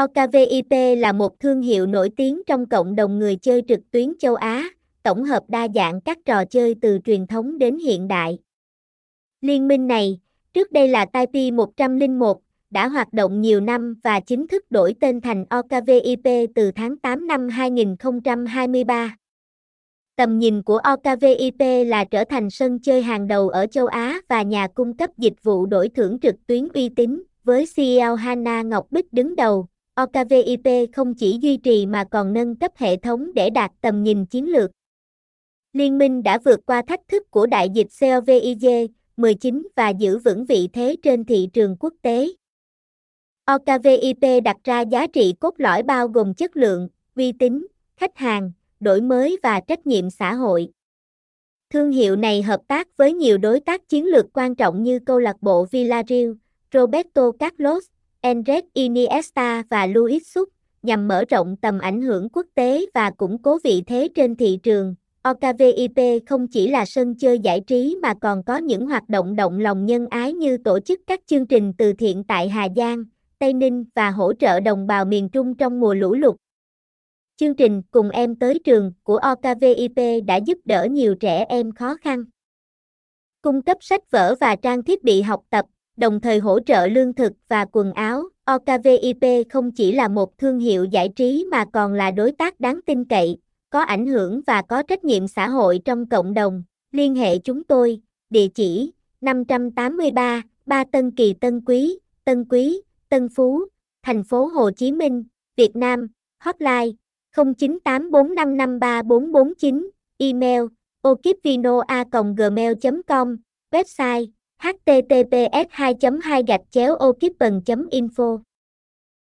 OKVIP là một thương hiệu nổi tiếng trong cộng đồng người chơi trực tuyến châu Á, tổng hợp đa dạng các trò chơi từ truyền thống đến hiện đại. Liên minh này, trước đây là Taipei 101, đã hoạt động nhiều năm và chính thức đổi tên thành OKVIP từ tháng 8 năm 2023. Tầm nhìn của OKVIP là trở thành sân chơi hàng đầu ở châu Á và nhà cung cấp dịch vụ đổi thưởng trực tuyến uy tín, với CEO Hana Ngọc Bích đứng đầu. OKVIP không chỉ duy trì mà còn nâng cấp hệ thống để đạt tầm nhìn chiến lược. Liên minh đã vượt qua thách thức của đại dịch COVID-19 và giữ vững vị thế trên thị trường quốc tế. OKVIP đặt ra giá trị cốt lõi bao gồm chất lượng, uy tín, khách hàng, đổi mới và trách nhiệm xã hội. Thương hiệu này hợp tác với nhiều đối tác chiến lược quan trọng như câu lạc bộ Villarreal, Roberto Carlos, Andres Iniesta và Luis Suárez nhằm mở rộng tầm ảnh hưởng quốc tế và củng cố vị thế trên thị trường. OKVIP không chỉ là sân chơi giải trí mà còn có những hoạt động động lòng nhân ái như tổ chức các chương trình từ thiện tại Hà Giang, Tây Ninh và hỗ trợ đồng bào miền Trung trong mùa lũ lụt. Chương trình Cùng em tới trường của OKVIP đã giúp đỡ nhiều trẻ em khó khăn. Cung cấp sách vở và trang thiết bị học tập, đồng thời hỗ trợ lương thực và quần áo. OKVIP không chỉ là một thương hiệu giải trí mà còn là đối tác đáng tin cậy, có ảnh hưởng và có trách nhiệm xã hội trong cộng đồng. Liên hệ chúng tôi, địa chỉ 583, Ba Tân Kỳ Tân Quý, Tân Quý, Tân Phú, thành phố Hồ Chí Minh, Việt Nam, hotline 0984553449, email okipvinoa.gmail.com, website https 2 2 gạch chéo info